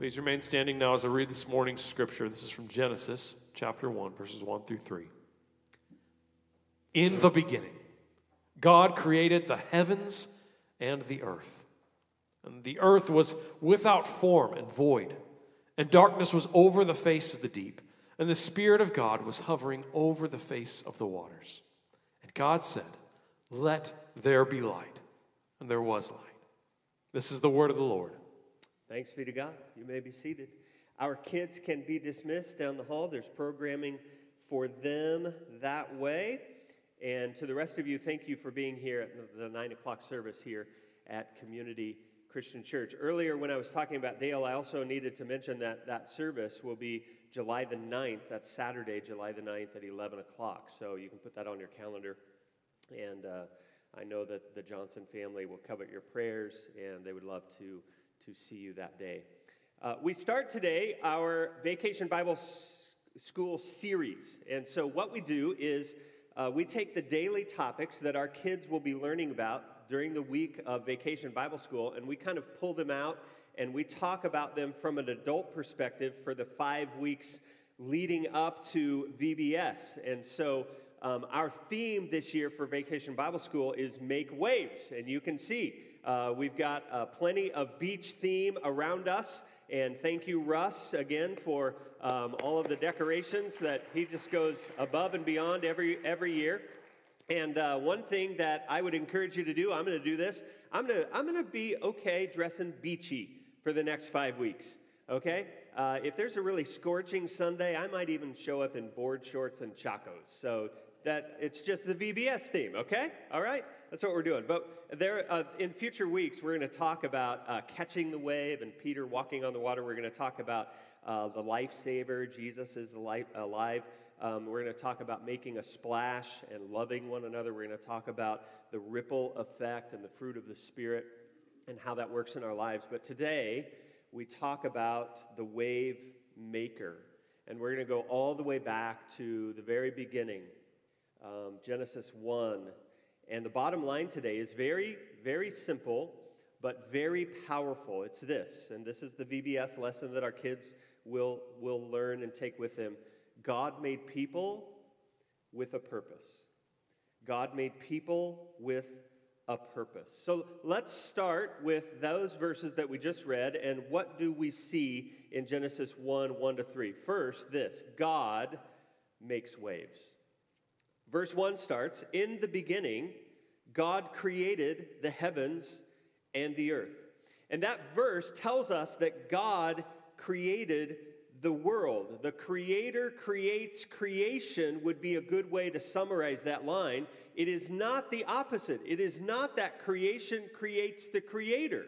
Please remain standing now as I read this morning's scripture. This is from Genesis chapter 1, verses 1 through 3. In the beginning, God created the heavens and the earth. And the earth was without form and void, and darkness was over the face of the deep, and the Spirit of God was hovering over the face of the waters. And God said, Let there be light. And there was light. This is the word of the Lord. Thanks be to God. You may be seated. Our kids can be dismissed down the hall. There's programming for them that way. And to the rest of you, thank you for being here at the 9 o'clock service here at Community Christian Church. Earlier, when I was talking about Dale, I also needed to mention that that service will be July the 9th. That's Saturday, July the 9th at 11 o'clock. So you can put that on your calendar. And uh, I know that the Johnson family will covet your prayers, and they would love to, to see you that day. Uh, we start today our Vacation Bible S- School series. And so, what we do is uh, we take the daily topics that our kids will be learning about during the week of Vacation Bible School, and we kind of pull them out and we talk about them from an adult perspective for the five weeks leading up to VBS. And so, um, our theme this year for Vacation Bible School is Make Waves. And you can see uh, we've got uh, plenty of beach theme around us. And thank you, Russ, again for um, all of the decorations that he just goes above and beyond every, every year. And uh, one thing that I would encourage you to do, I'm going to do this. I'm going to I'm going to be okay dressing beachy for the next five weeks. Okay? Uh, if there's a really scorching Sunday, I might even show up in board shorts and chacos. So that it's just the VBS theme. Okay? All right? That's what we're doing. But there, uh, in future weeks, we're going to talk about uh, catching the wave and Peter walking on the water. We're going to talk about uh, the lifesaver. Jesus is alive. Um, we're going to talk about making a splash and loving one another. We're going to talk about the ripple effect and the fruit of the Spirit and how that works in our lives. But today, we talk about the wave maker. And we're going to go all the way back to the very beginning, um, Genesis 1. And the bottom line today is very, very simple, but very powerful. It's this, and this is the VBS lesson that our kids will, will learn and take with them. God made people with a purpose. God made people with a purpose. So let's start with those verses that we just read and what do we see in Genesis 1 1 to 3. First, this God makes waves. Verse 1 starts In the beginning, God created the heavens and the earth. And that verse tells us that God created the world. The Creator creates creation, would be a good way to summarize that line. It is not the opposite. It is not that creation creates the Creator.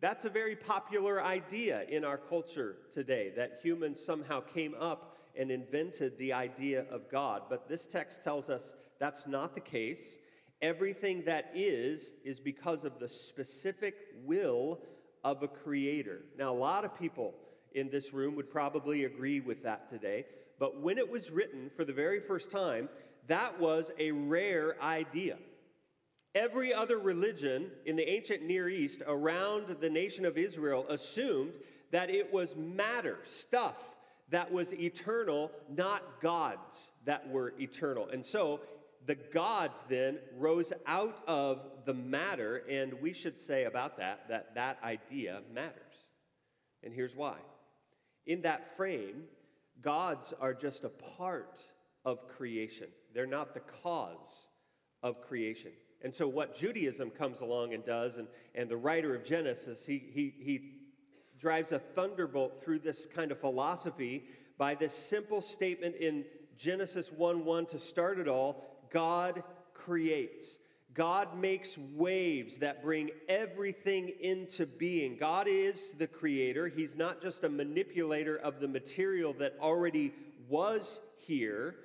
That's a very popular idea in our culture today, that humans somehow came up and invented the idea of God. But this text tells us that's not the case. Everything that is, is because of the specific will of a creator. Now, a lot of people in this room would probably agree with that today. But when it was written for the very first time, that was a rare idea. Every other religion in the ancient Near East around the nation of Israel assumed that it was matter, stuff that was eternal, not gods that were eternal. And so the gods then rose out of the matter, and we should say about that that that idea matters. And here's why in that frame, gods are just a part of creation, they're not the cause of creation. And so, what Judaism comes along and does, and, and the writer of Genesis, he, he, he drives a thunderbolt through this kind of philosophy by this simple statement in Genesis 1 1 to start it all God creates. God makes waves that bring everything into being. God is the creator. He's not just a manipulator of the material that already was here.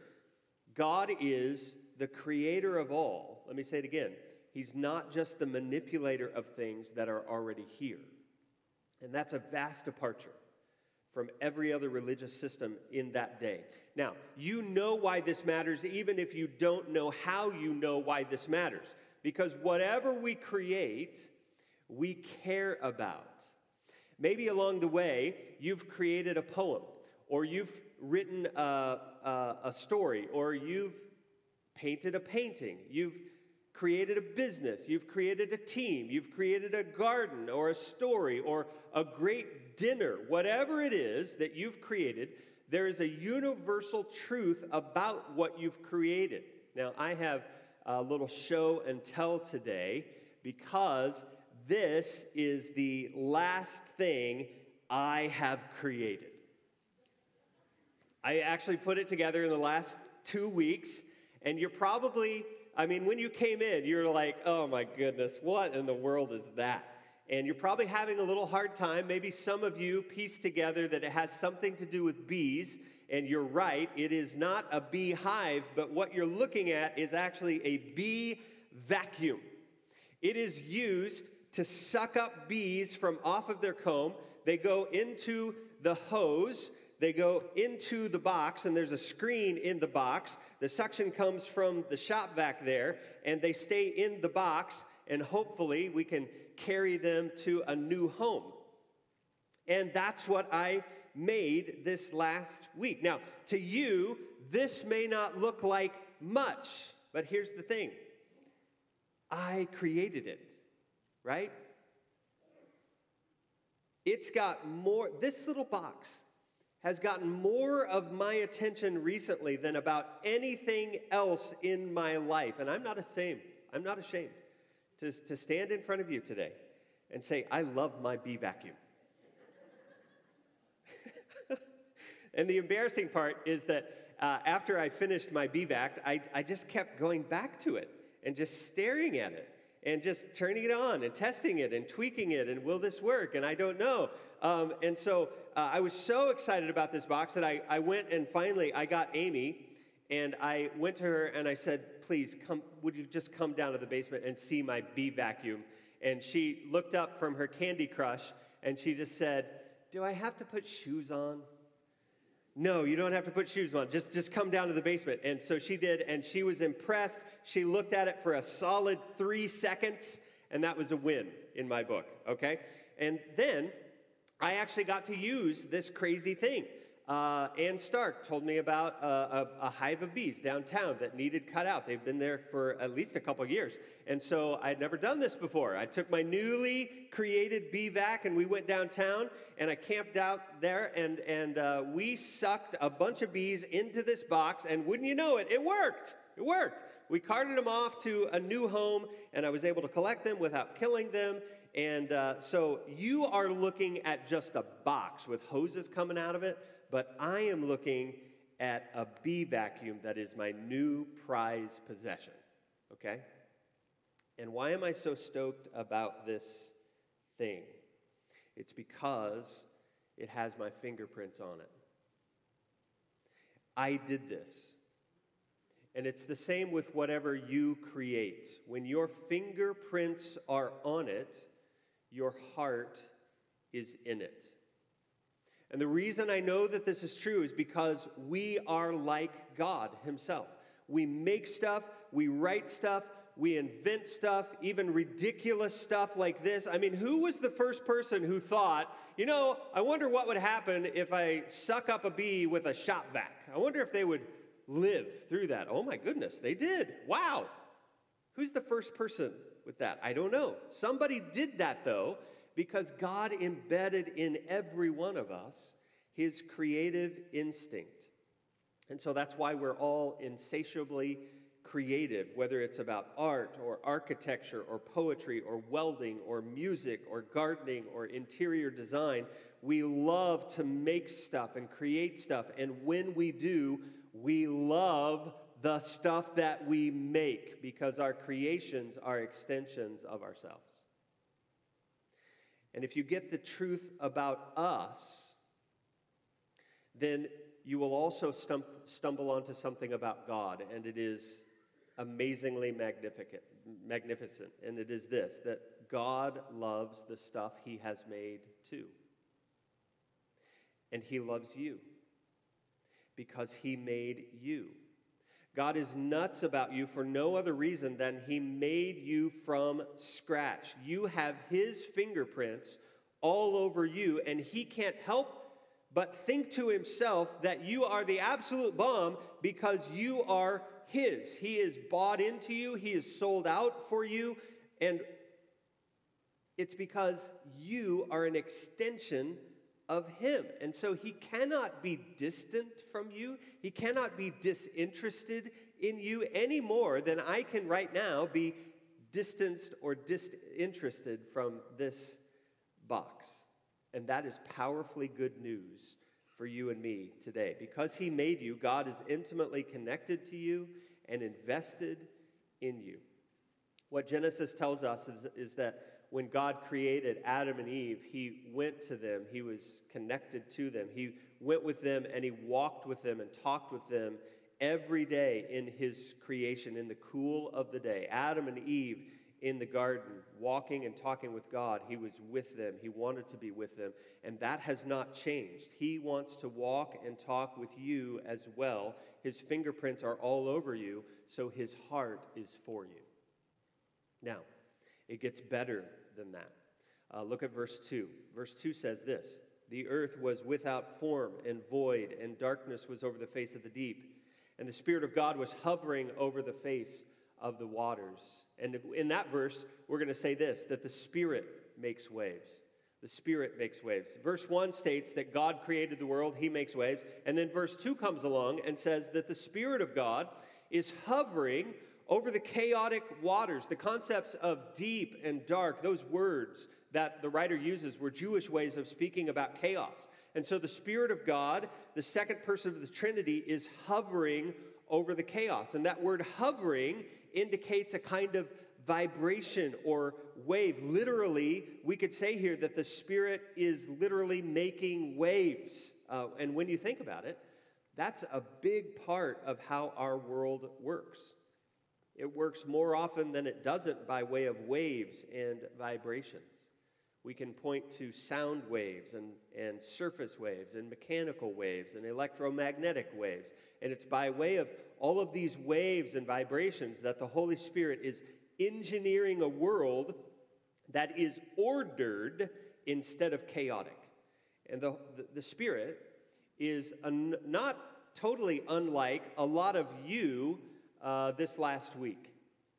God is the creator of all. Let me say it again. He's not just the manipulator of things that are already here. And that's a vast departure from every other religious system in that day. Now, you know why this matters, even if you don't know how you know why this matters. Because whatever we create, we care about. Maybe along the way, you've created a poem, or you've written a, a, a story, or you've painted a painting. You've created a business, you've created a team, you've created a garden or a story or a great dinner, whatever it is that you've created, there is a universal truth about what you've created. Now, I have a little show and tell today because this is the last thing I have created. I actually put it together in the last two weeks, and you're probably I mean, when you came in, you're like, oh my goodness, what in the world is that? And you're probably having a little hard time. Maybe some of you piece together that it has something to do with bees, and you're right, it is not a beehive, but what you're looking at is actually a bee vacuum. It is used to suck up bees from off of their comb. They go into the hose they go into the box, and there's a screen in the box. The suction comes from the shop vac there, and they stay in the box, and hopefully we can carry them to a new home. And that's what I made this last week. Now, to you, this may not look like much, but here's the thing I created it, right? It's got more, this little box has gotten more of my attention recently than about anything else in my life. And I'm not ashamed. I'm not ashamed to, to stand in front of you today and say, I love my bee vacuum. and the embarrassing part is that uh, after I finished my BVAC, I, I just kept going back to it and just staring at it and just turning it on and testing it and tweaking it and will this work? And I don't know. Um, and so uh, I was so excited about this box that I, I went and finally I got Amy and I went to her and I said, please come, would you just come down to the basement and see my bee vacuum? And she looked up from her Candy Crush and she just said, do I have to put shoes on? No, you don't have to put shoes on. Just, just come down to the basement. And so she did, and she was impressed. She looked at it for a solid three seconds, and that was a win in my book, okay? And then I actually got to use this crazy thing. Uh, Ann Stark told me about a, a, a, hive of bees downtown that needed cut out. They've been there for at least a couple years. And so I'd never done this before. I took my newly created bee vac and we went downtown and I camped out there and, and uh, we sucked a bunch of bees into this box. And wouldn't you know it, it worked. It worked. We carted them off to a new home and I was able to collect them without killing them. And uh, so you are looking at just a box with hoses coming out of it but I am looking at a bee vacuum that is my new prize possession. Okay? And why am I so stoked about this thing? It's because it has my fingerprints on it. I did this. And it's the same with whatever you create. When your fingerprints are on it, your heart is in it. And the reason I know that this is true is because we are like God Himself. We make stuff, we write stuff, we invent stuff, even ridiculous stuff like this. I mean, who was the first person who thought, you know, I wonder what would happen if I suck up a bee with a shop vac? I wonder if they would live through that. Oh my goodness, they did. Wow. Who's the first person with that? I don't know. Somebody did that though, because God embedded in every one of us his creative instinct. And so that's why we're all insatiably creative, whether it's about art or architecture or poetry or welding or music or gardening or interior design. We love to make stuff and create stuff. And when we do, we love the stuff that we make because our creations are extensions of ourselves. And if you get the truth about us, then you will also stum- stumble onto something about God, and it is amazingly magnificent, magnificent. And it is this that God loves the stuff He has made too. And He loves you because He made you. God is nuts about you for no other reason than He made you from scratch. You have His fingerprints all over you, and he can't help but think to himself that you are the absolute bomb because you are his. He is bought into you, he is sold out for you, and it's because you are an extension of him. And so he cannot be distant from you, he cannot be disinterested in you any more than I can right now be distanced or disinterested from this box. And that is powerfully good news for you and me today. Because He made you, God is intimately connected to you and invested in you. What Genesis tells us is, is that when God created Adam and Eve, He went to them, He was connected to them, He went with them and He walked with them and talked with them every day in His creation, in the cool of the day. Adam and Eve in the garden, walking and talking with God. He was with them. He wanted to be with them. And that has not changed. He wants to walk and talk with you as well. His fingerprints are all over you, so his heart is for you. Now, it gets better than that. Uh, look at verse 2. Verse 2 says this The earth was without form and void, and darkness was over the face of the deep. And the Spirit of God was hovering over the face of the waters. And in that verse, we're going to say this that the Spirit makes waves. The Spirit makes waves. Verse 1 states that God created the world, He makes waves. And then verse 2 comes along and says that the Spirit of God is hovering over the chaotic waters. The concepts of deep and dark, those words that the writer uses were Jewish ways of speaking about chaos. And so the Spirit of God, the second person of the Trinity, is hovering over the chaos. And that word hovering indicates a kind of vibration or wave. Literally, we could say here that the Spirit is literally making waves. Uh, and when you think about it, that's a big part of how our world works. It works more often than it doesn't by way of waves and vibrations. We can point to sound waves and, and surface waves and mechanical waves and electromagnetic waves. And it's by way of all of these waves and vibrations that the Holy Spirit is engineering a world that is ordered instead of chaotic. And the, the, the Spirit is un, not totally unlike a lot of you uh, this last week.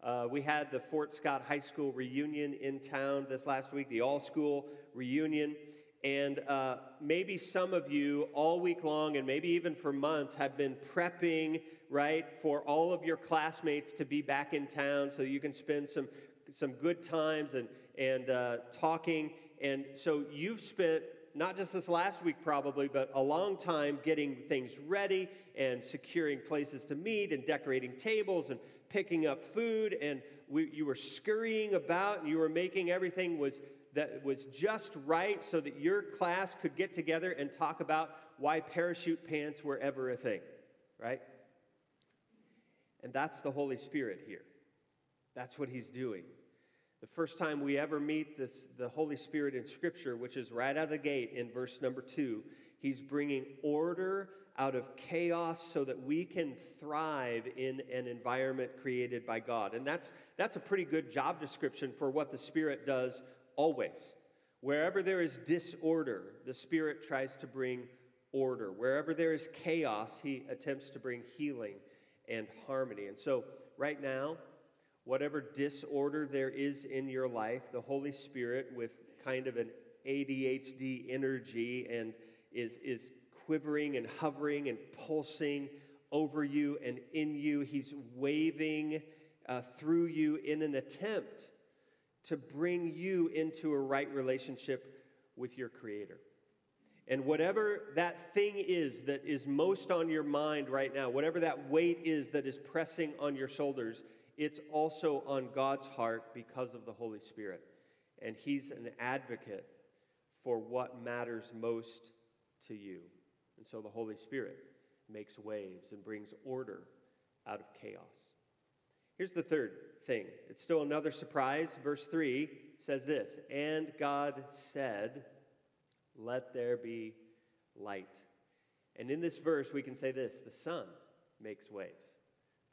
Uh, we had the Fort Scott High School reunion in town this last week, the all school reunion. And uh, maybe some of you all week long and maybe even for months have been prepping, right, for all of your classmates to be back in town so you can spend some, some good times and, and uh, talking. And so you've spent not just this last week probably, but a long time getting things ready and securing places to meet and decorating tables and picking up food and we, you were scurrying about and you were making everything was that was just right so that your class could get together and talk about why parachute pants were ever a thing, right? And that's the Holy Spirit here. That's what he's doing. The first time we ever meet this, the Holy Spirit in Scripture, which is right out of the gate in verse number two, he's bringing order out of chaos so that we can thrive in an environment created by God. And that's, that's a pretty good job description for what the Spirit does always. Wherever there is disorder, the Spirit tries to bring order. Wherever there is chaos, He attempts to bring healing and harmony. And so, right now, whatever disorder there is in your life, the Holy Spirit, with kind of an ADHD energy and is, is quivering and hovering and pulsing over you and in you. He's waving uh, through you in an attempt to bring you into a right relationship with your Creator. And whatever that thing is that is most on your mind right now, whatever that weight is that is pressing on your shoulders, it's also on God's heart because of the Holy Spirit. And He's an advocate for what matters most to you. And so the Holy Spirit makes waves and brings order out of chaos. Here's the third thing it's still another surprise. Verse 3 says this And God said, Let there be light. And in this verse, we can say this the Son makes waves.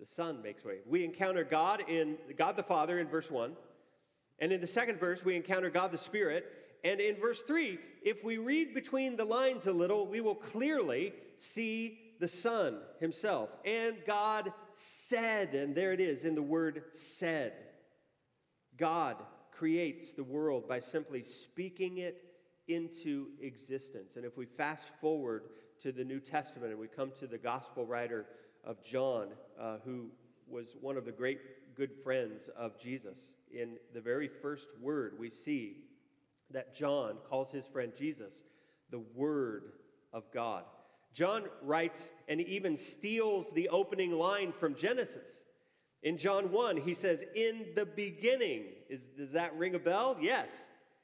The Son makes way. We encounter God in God the Father in verse 1. And in the second verse, we encounter God the Spirit And in verse 3, if we read between the lines a little, we will clearly see the Son himself. And God said, and there it is in the word said. God creates the world by simply speaking it into existence. And if we fast forward to the New Testament and we come to the gospel writer of John, uh, who was one of the great good friends of Jesus, in the very first word we see that John calls his friend Jesus the Word of God. John writes and even steals the opening line from Genesis. In John 1, he says, In the beginning. Is, does that ring a bell? Yes.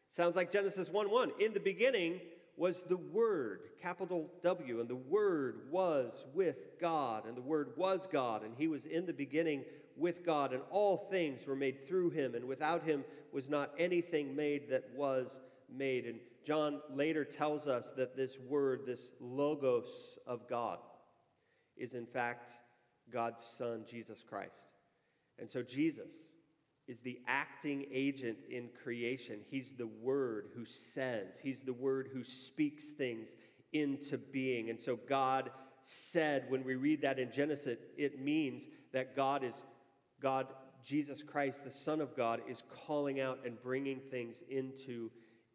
Sounds like Genesis 1 1. In the beginning was the Word, capital W, and the Word was with God, and the Word was God, and He was in the beginning with God, and all things were made through Him, and without Him was not anything made that was made. And John later tells us that this Word, this Logos of God, is in fact God's Son, Jesus Christ. And so Jesus is the acting agent in creation. He's the Word who says, He's the Word who speaks things into being. And so God said, when we read that in Genesis, it means that God is, God, Jesus Christ, the Son of God, is calling out and bringing things into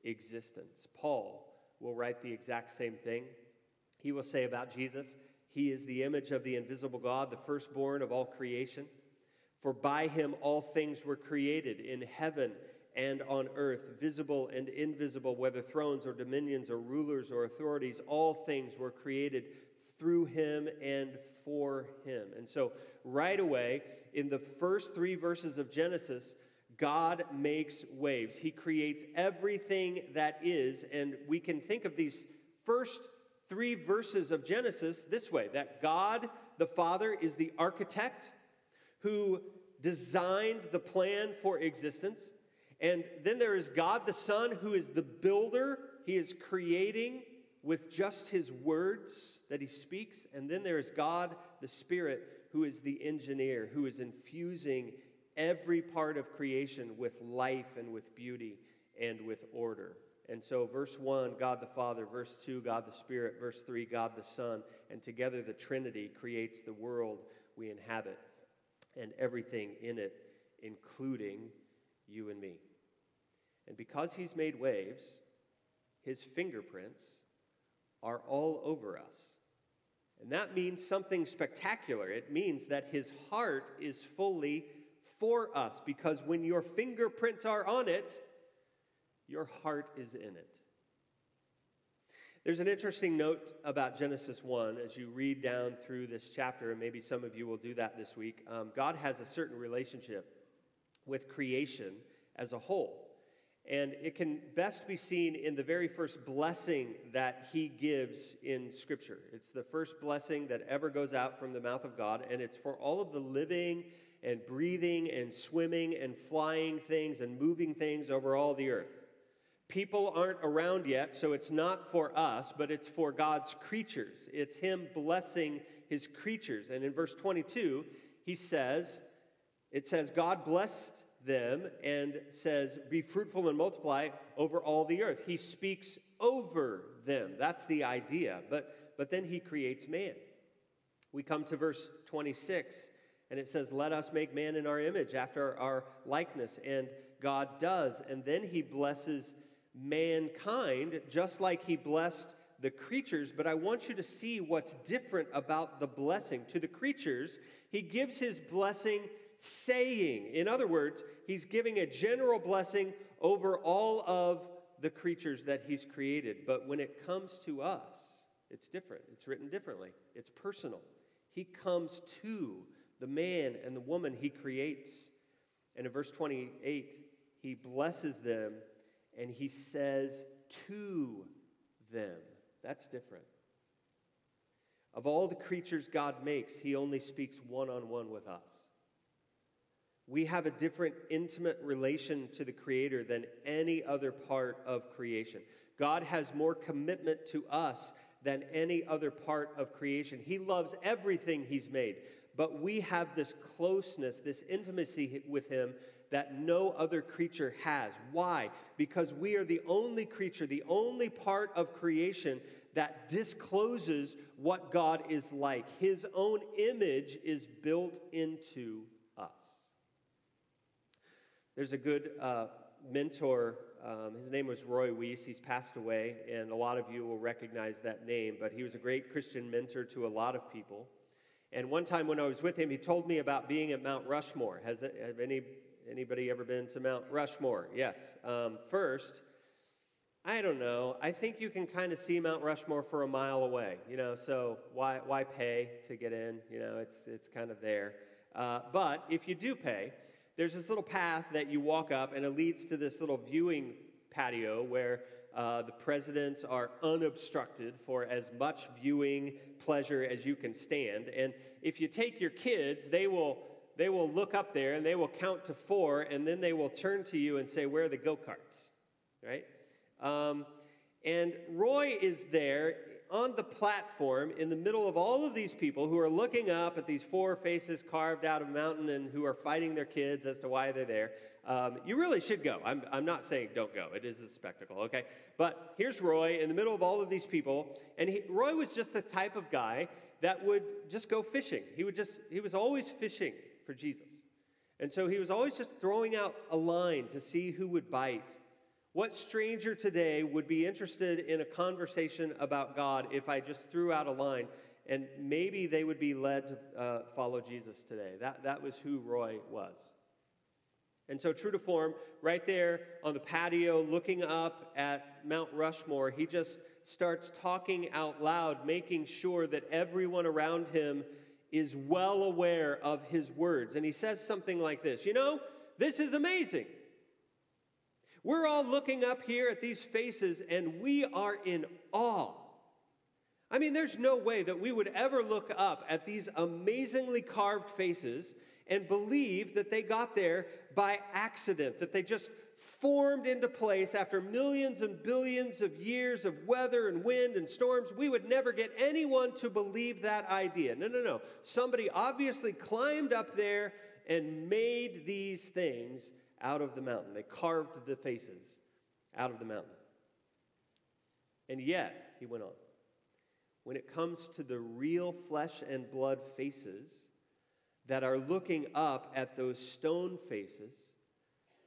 existence. Paul will write the exact same thing. He will say about Jesus, He is the image of the invisible God, the firstborn of all creation. For by him all things were created in heaven and on earth, visible and invisible, whether thrones or dominions or rulers or authorities, all things were created through him and for him. And so, right away, in the first three verses of Genesis, God makes waves. He creates everything that is, and we can think of these first three verses of Genesis this way that God the Father is the architect who designed the plan for existence. And then there is God the Son, who is the builder. He is creating with just his words that he speaks. And then there is God the Spirit, who is the engineer, who is infusing every part of creation with life and with beauty and with order. And so, verse 1, God the Father, verse 2, God the Spirit, verse 3, God the Son, and together the Trinity creates the world we inhabit and everything in it, including you and me. And because he's made waves, his fingerprints are all over us. And that means something spectacular. It means that his heart is fully for us because when your fingerprints are on it, your heart is in it. There's an interesting note about Genesis 1 as you read down through this chapter, and maybe some of you will do that this week. Um, God has a certain relationship with creation as a whole. And it can best be seen in the very first blessing that he gives in Scripture. It's the first blessing that ever goes out from the mouth of God, and it's for all of the living and breathing and swimming and flying things and moving things over all the earth. People aren't around yet, so it's not for us, but it's for God's creatures. It's Him blessing His creatures. And in verse 22, He says, it says, God blessed them and says, Be fruitful and multiply over all the earth. He speaks over them. That's the idea. But, but then He creates man. We come to verse 26, and it says, Let us make man in our image, after our likeness. And God does. And then He blesses mankind just like he blessed the creatures, but I want you to see what's different about the blessing. To the creatures, he gives his blessing saying. In other words, he's giving a general blessing over all of the creatures that he's created. But when it comes to us, it's different. It's written differently, it's personal. He comes to the man and the woman he creates. And in verse 28, he blesses them and he says to them. That's different. Of all the creatures God makes, he only speaks one on one with us. We have a different intimate relation to the Creator than any other part of creation. God has more commitment to us than any other part of creation. He loves everything He's made, but we have this closeness, this intimacy with Him that no other creature has. Why? Because we are the only creature, the only part of creation that discloses what God is like. His own image is built into us. There's a good uh, mentor. Um, his name was Roy Weiss. He's passed away, and a lot of you will recognize that name, but he was a great Christian mentor to a lot of people. And one time when I was with him, he told me about being at Mount Rushmore. Has have any, anybody ever been to Mount Rushmore? Yes. Um, first, I don't know. I think you can kind of see Mount Rushmore for a mile away, you know, so why, why pay to get in? You know, it's, it's kind of there. Uh, but if you do pay, there's this little path that you walk up, and it leads to this little viewing patio where uh, the presidents are unobstructed for as much viewing pleasure as you can stand. And if you take your kids, they will, they will look up there and they will count to four, and then they will turn to you and say, Where are the go karts? Right? Um, and Roy is there on the platform in the middle of all of these people who are looking up at these four faces carved out of a mountain and who are fighting their kids as to why they're there. Um, you really should go. I'm, I'm not saying don't go, it is a spectacle, okay? But here's Roy in the middle of all of these people, and he, Roy was just the type of guy that would just go fishing. He would just, he was always fishing for Jesus. And so he was always just throwing out a line to see who would bite what stranger today would be interested in a conversation about God if I just threw out a line and maybe they would be led to uh, follow Jesus today? That, that was who Roy was. And so, true to form, right there on the patio, looking up at Mount Rushmore, he just starts talking out loud, making sure that everyone around him is well aware of his words. And he says something like this You know, this is amazing. We're all looking up here at these faces and we are in awe. I mean, there's no way that we would ever look up at these amazingly carved faces and believe that they got there by accident, that they just formed into place after millions and billions of years of weather and wind and storms. We would never get anyone to believe that idea. No, no, no. Somebody obviously climbed up there and made these things out of the mountain. They carved the faces out of the mountain. And yet, he went on, when it comes to the real flesh and blood faces that are looking up at those stone faces,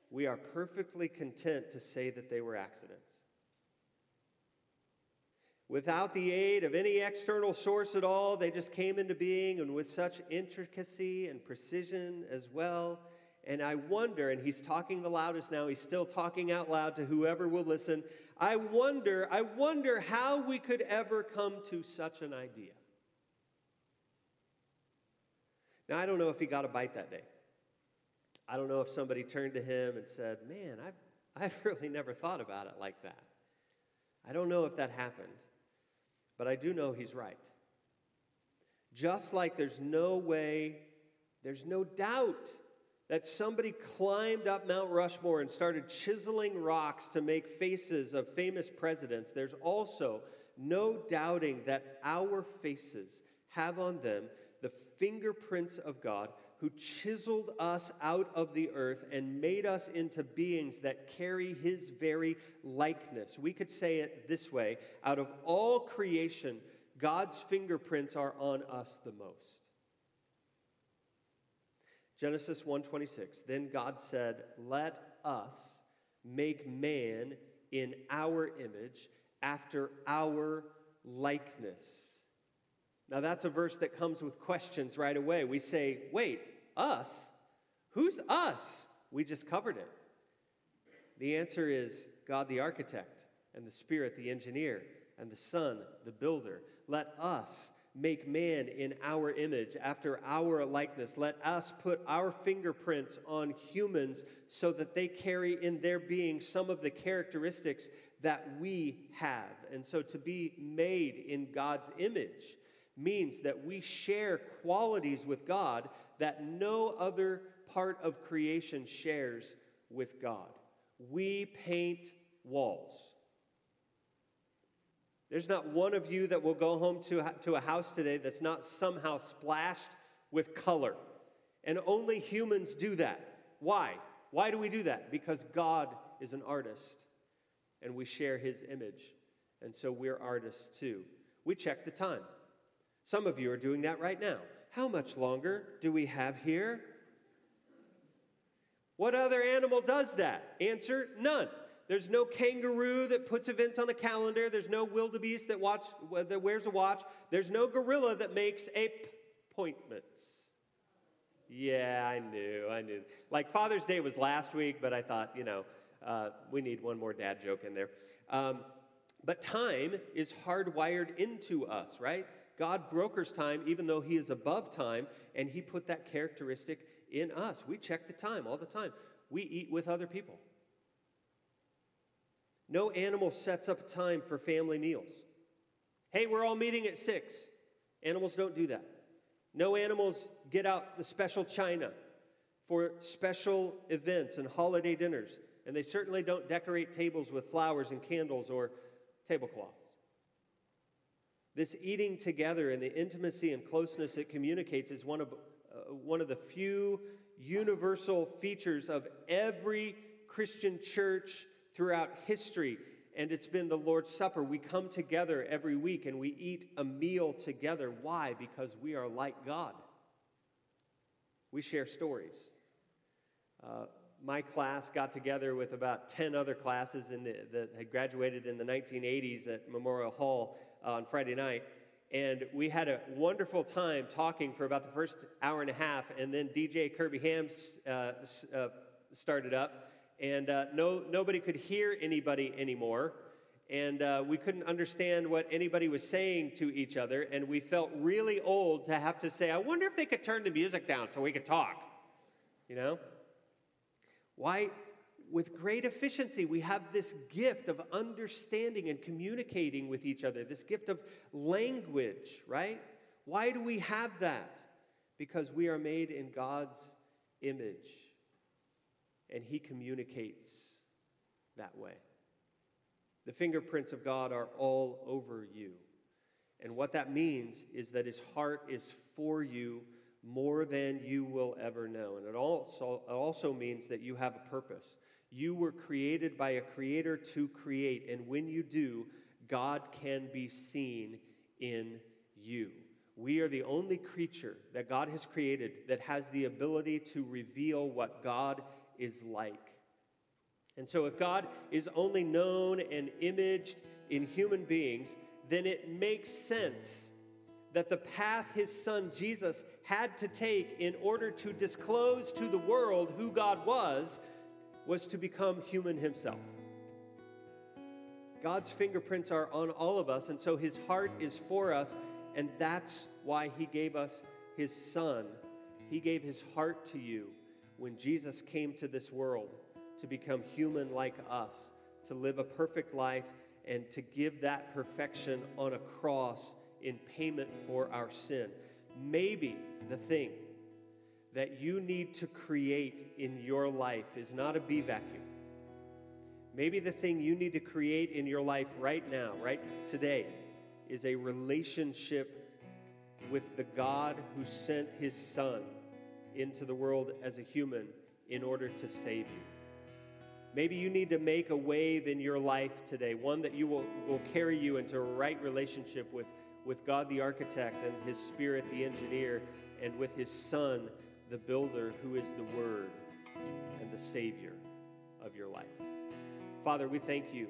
we are perfectly content to say that they were accidents. Without the aid of any external source at all, they just came into being and with such intricacy and precision as well and I wonder, and he's talking the loudest now, he's still talking out loud to whoever will listen. I wonder, I wonder how we could ever come to such an idea. Now, I don't know if he got a bite that day. I don't know if somebody turned to him and said, Man, I've, I've really never thought about it like that. I don't know if that happened, but I do know he's right. Just like there's no way, there's no doubt that somebody climbed up Mount Rushmore and started chiseling rocks to make faces of famous presidents, there's also no doubting that our faces have on them the fingerprints of God who chiseled us out of the earth and made us into beings that carry his very likeness. We could say it this way out of all creation, God's fingerprints are on us the most. Genesis 1:26 Then God said, "Let us make man in our image after our likeness." Now that's a verse that comes with questions right away. We say, "Wait, us? Who's us?" We just covered it. The answer is God the architect and the Spirit the engineer and the Son the builder. Let us make man in our image, after our likeness. Let us put our fingerprints on humans so that they carry in their being some of the characteristics that we have. And so to be made in God's image means that we share qualities with God that no other part of creation shares with God. We paint walls. There's not one of you that will go home to, to a house today that's not somehow splashed with color. And only humans do that. Why? Why do we do that? Because God is an artist and we share his image. And so we're artists too. We check the time. Some of you are doing that right now. How much longer do we have here? What other animal does that? Answer none. There's no kangaroo that puts events on a calendar. There's no wildebeest that, watch, that wears a watch. There's no gorilla that makes appointments. Yeah, I knew, I knew. Like Father's Day was last week, but I thought, you know, uh, we need one more dad joke in there. Um, but time is hardwired into us, right? God brokers time even though He is above time, and He put that characteristic in us. We check the time all the time. We eat with other people. No animal sets up time for family meals. Hey, we're all meeting at six. Animals don't do that. No animals get out the special china for special events and holiday dinners. And they certainly don't decorate tables with flowers and candles or tablecloths. This eating together and the intimacy and closeness it communicates is one of, uh, one of the few universal features of every Christian church throughout history. And it's been the Lord's Supper. We come together every week and we eat a meal together. Why? Because we are like God. We share stories. Uh, my class got together with about 10 other classes the, that had graduated in the 1980s at Memorial Hall on Friday night. And we had a wonderful time talking for about the first hour and a half. And then DJ Kirby Hams uh, uh, started up and uh, no, nobody could hear anybody anymore. And uh, we couldn't understand what anybody was saying to each other. And we felt really old to have to say, I wonder if they could turn the music down so we could talk. You know? Why? With great efficiency, we have this gift of understanding and communicating with each other, this gift of language, right? Why do we have that? Because we are made in God's image and he communicates that way. The fingerprints of God are all over you. And what that means is that his heart is for you more than you will ever know. And it also, it also means that you have a purpose. You were created by a creator to create, and when you do, God can be seen in you. We are the only creature that God has created that has the ability to reveal what God is like. And so, if God is only known and imaged in human beings, then it makes sense that the path his son Jesus had to take in order to disclose to the world who God was was to become human himself. God's fingerprints are on all of us, and so his heart is for us, and that's why he gave us his son. He gave his heart to you when Jesus came to this world to become human like us, to live a perfect life, and to give that perfection on a cross in payment for our sin. Maybe the thing that you need to create in your life is not a bee vacuum. Maybe the thing you need to create in your life right now, right today, is a relationship with the God who sent his son into the world as a human in order to save you. Maybe you need to make a wave in your life today, one that you will, will carry you into a right relationship with, with God the architect and his spirit the engineer, and with his son the builder, who is the word and the savior of your life. Father, we thank you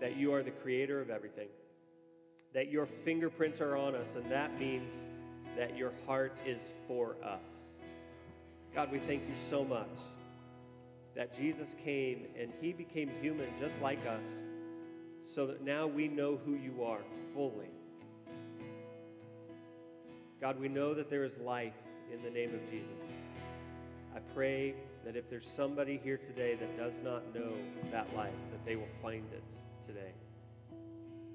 that you are the creator of everything, that your fingerprints are on us, and that means that your heart is for us. God, we thank you so much that Jesus came and he became human just like us so that now we know who you are fully. God, we know that there is life in the name of Jesus. I pray that if there's somebody here today that does not know that life, that they will find it today.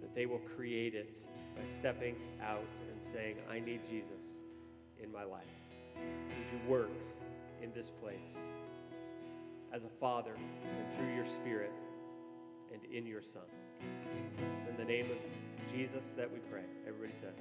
That they will create it by stepping out and saying, I need Jesus in my life. Would you work in this place as a father and through your spirit and in your son. It's in the name of Jesus that we pray. Everybody said.